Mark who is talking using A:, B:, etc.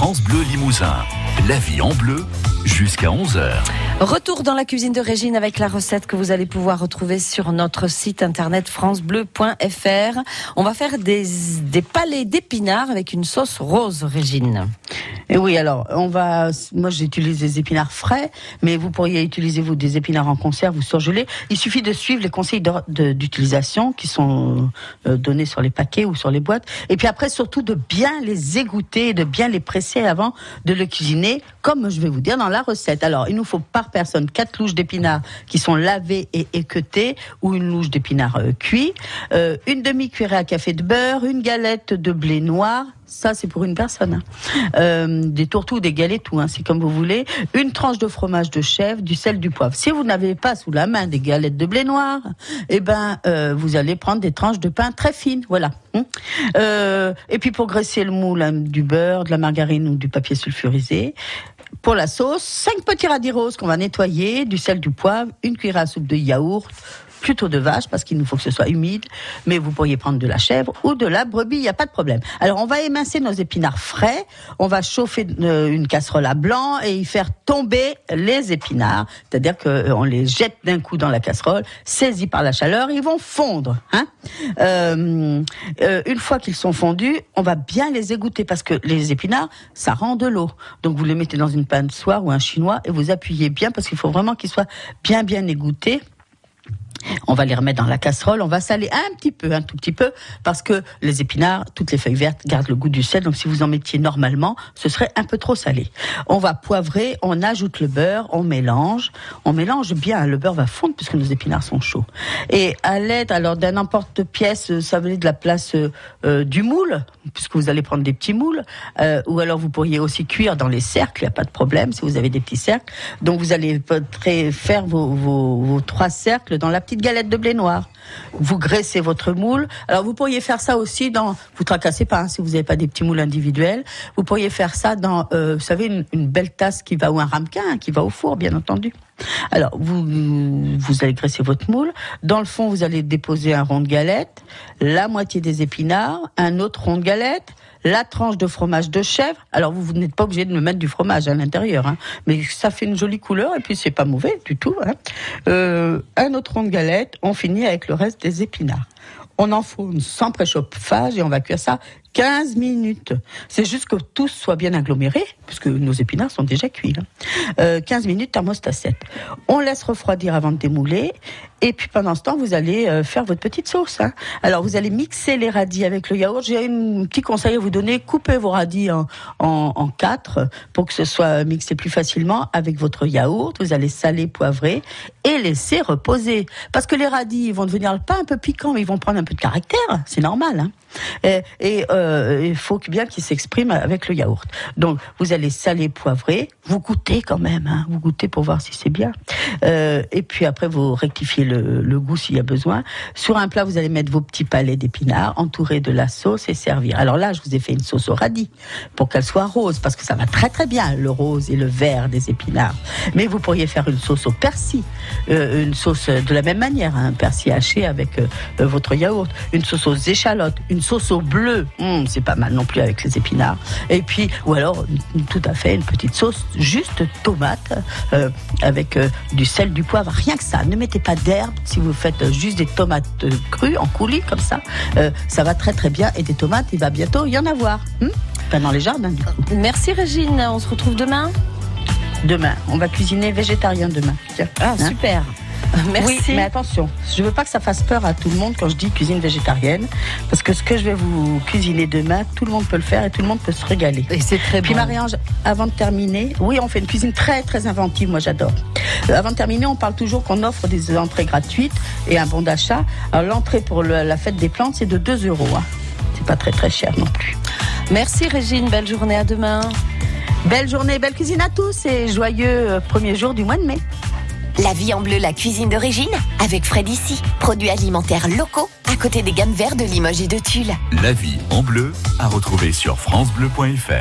A: France Bleu Limousin. La vie en bleu jusqu'à 11h.
B: Retour dans la cuisine de Régine avec la recette que vous allez pouvoir retrouver sur notre site internet francebleu.fr. On va faire des, des palais d'épinards avec une sauce rose, Régine.
C: Et oui, alors on va. Moi, j'utilise des épinards frais, mais vous pourriez utiliser vous des épinards en conserve ou surgelés. Il suffit de suivre les conseils d'utilisation qui sont euh, donnés sur les paquets ou sur les boîtes. Et puis après, surtout de bien les égoutter, de bien les presser avant de le cuisiner, comme je vais vous dire dans la recette. Alors, il nous faut par personne quatre louches d'épinards qui sont lavées et équeutées, ou une louche d'épinards euh, euh, une demi-cuillerée à café de beurre, une galette de blé noir, ça, c'est pour une personne. Hein. Euh, des tourteaux, des galets, tout, hein, c'est comme vous voulez. Une tranche de fromage de chèvre, du sel, du poivre. Si vous n'avez pas sous la main des galettes de blé noir, eh ben, euh, vous allez prendre des tranches de pain très fines, voilà. Hein. Et puis pour graisser le moule, du beurre, de la margarine ou du papier sulfurisé. Pour la sauce, cinq petits radis roses qu'on va nettoyer, du sel, du poivre, une cuillère à soupe de yaourt, plutôt de vache parce qu'il nous faut que ce soit humide, mais vous pourriez prendre de la chèvre ou de la brebis, il n'y a pas de problème. Alors on va émincer nos épinards frais, on va chauffer euh, une casserole à blanc et y faire tomber les épinards, c'est-à-dire qu'on euh, les jette d'un coup dans la casserole, saisis par la chaleur, ils vont fondre. Hein euh, euh, une fois qu'ils sont fondus, on va bien les égoutter parce que les épinards, ça rend de l'eau. Donc vous les mettez dans une panne soie ou un chinois et vous appuyez bien parce qu'il faut vraiment qu'ils soient bien bien égouttés on va les remettre dans la casserole, on va saler un petit peu, un tout petit peu, parce que les épinards, toutes les feuilles vertes gardent le goût du sel, donc si vous en mettiez normalement, ce serait un peu trop salé. On va poivrer, on ajoute le beurre, on mélange, on mélange bien, le beurre va fondre puisque nos épinards sont chauds. Et à l'aide, alors d'un emporte-pièce, ça veut dire de la place euh, du moule, puisque vous allez prendre des petits moules, euh, ou alors vous pourriez aussi cuire dans les cercles, il n'y a pas de problème si vous avez des petits cercles. Donc vous allez faire vos, vos trois cercles dans la petite galette de blé noir. Vous graissez votre moule. Alors vous pourriez faire ça aussi dans. Vous tracassez pas hein, si vous n'avez pas des petits moules individuels. Vous pourriez faire ça dans, euh, vous savez, une, belle tasse qui va ou un ramequin hein, qui va au four, bien entendu. Alors vous allez graisser votre moule. Dans le fond, vous allez déposer un rond de galette, la moitié des épinards, un autre rond de galette, la tranche de fromage de chèvre. Alors vous, vous n'êtes pas obligé de me mettre du fromage à l'intérieur, hein, mais ça fait une jolie couleur et puis c'est pas mauvais du tout. Hein. Euh, un autre rond de galette, on finit avec le reste des épinards. On enfourne sans préchauffage et on va cuire ça 15 minutes. C'est juste que tout soit bien aggloméré, puisque nos épinards sont déjà cuits. 15 euh, minutes thermostat 7. On laisse refroidir avant de démouler. Et puis pendant ce temps, vous allez euh, faire votre petite sauce. Hein. Alors vous allez mixer les radis avec le yaourt. J'ai un petit conseil à vous donner. Coupez vos radis en, en, en quatre pour que ce soit mixé plus facilement avec votre yaourt. Vous allez saler, poivrer et laisser reposer. Parce que les radis ils vont devenir pas un peu piquants, mais ils vont prendre un peu de caractère. C'est normal. Hein. Et, euh, il faut bien qu'il s'exprime avec le yaourt. Donc vous allez saler, poivrer, vous goûtez quand même, hein, vous goûtez pour voir si c'est bien. Euh, et puis après vous rectifiez le, goût s'il y a besoin. Sur un plat vous allez mettre vos petits palets d'épinards entourés de la sauce et servir. Alors là je vous ai fait une sauce au radis pour qu'elle soit rose parce que ça va très très bien le rose et le vert des épinards. Mais vous pourriez faire une sauce au persil, euh, une sauce de la même manière, un hein, persil haché avec votre yaourt, une sauce aux échalotes, une sauce au bleu. Hum, c'est pas mal non plus avec les épinards. Et puis, ou alors, tout à fait, une petite sauce juste tomate euh, avec euh, du sel, du poivre, rien que ça. Ne mettez pas d'herbe. Si vous faites juste des tomates euh, crues en coulis comme ça, ça va très très bien. Et des tomates, il va bientôt y en avoir. Hum dans les jardins, du coup.
B: Merci Régine. On se retrouve demain.
C: Demain, on va cuisiner végétarien demain.
B: ah, hein super.
C: Merci. Oui, mais attention, je veux pas que ça fasse peur à tout le monde quand je dis cuisine végétarienne, parce que ce que je vais vous cuisiner demain, tout le monde peut le faire et tout le monde peut se régaler.
B: Et c'est très
C: Puis Marie-Ange, avant de terminer, oui, on fait une cuisine très très inventive, moi j'adore. Euh, avant de terminer, on parle toujours qu'on offre des entrées gratuites et un bon d'achat. Alors l'entrée pour la fête des plantes, c'est de 2 euros. Hein. C'est pas très très cher non plus.
B: Merci Régine, belle journée à demain.
C: Belle journée, belle cuisine à tous et joyeux euh, premier jour du mois de mai.
D: La vie en bleu, la cuisine d'origine, avec Fred ici. Produits alimentaires locaux, à côté des gammes vertes de Limoges et de Tulle.
A: La vie en bleu, à retrouver sur FranceBleu.fr.